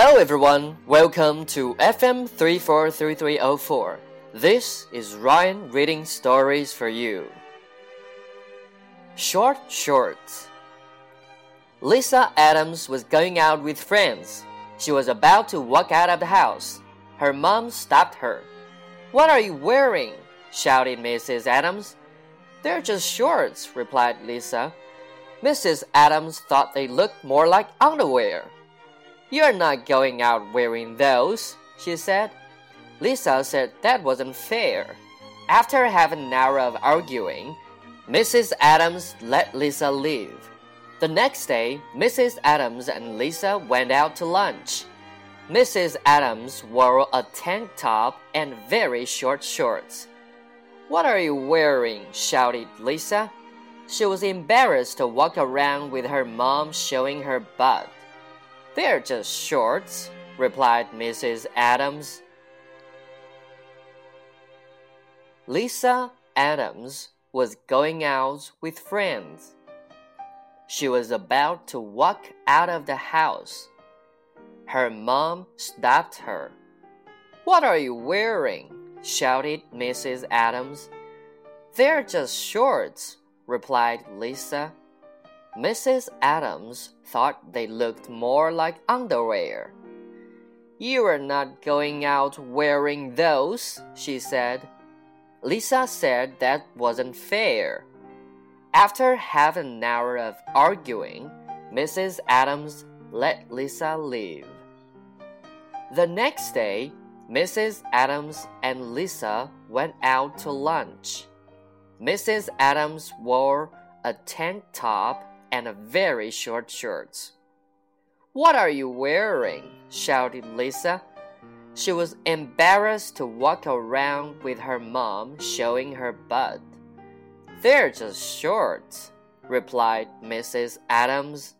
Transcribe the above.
Hello everyone, welcome to FM 343304. This is Ryan reading stories for you. Short Shorts Lisa Adams was going out with friends. She was about to walk out of the house. Her mom stopped her. What are you wearing? shouted Mrs. Adams. They're just shorts, replied Lisa. Mrs. Adams thought they looked more like underwear. You're not going out wearing those, she said. Lisa said that wasn't fair. After half an hour of arguing, Mrs. Adams let Lisa leave. The next day, Mrs. Adams and Lisa went out to lunch. Mrs. Adams wore a tank top and very short shorts. What are you wearing? shouted Lisa. She was embarrassed to walk around with her mom showing her butt. They're just shorts, replied Mrs. Adams. Lisa Adams was going out with friends. She was about to walk out of the house. Her mom stopped her. What are you wearing? shouted Mrs. Adams. They're just shorts, replied Lisa. Mrs. Adams thought they looked more like underwear. You are not going out wearing those, she said. Lisa said that wasn't fair. After half an hour of arguing, Mrs. Adams let Lisa leave. The next day, Mrs. Adams and Lisa went out to lunch. Mrs. Adams wore a tank top and a very short shorts. What are you wearing? shouted Lisa. She was embarrassed to walk around with her mom showing her butt. They're just shorts, replied Mrs. Adams.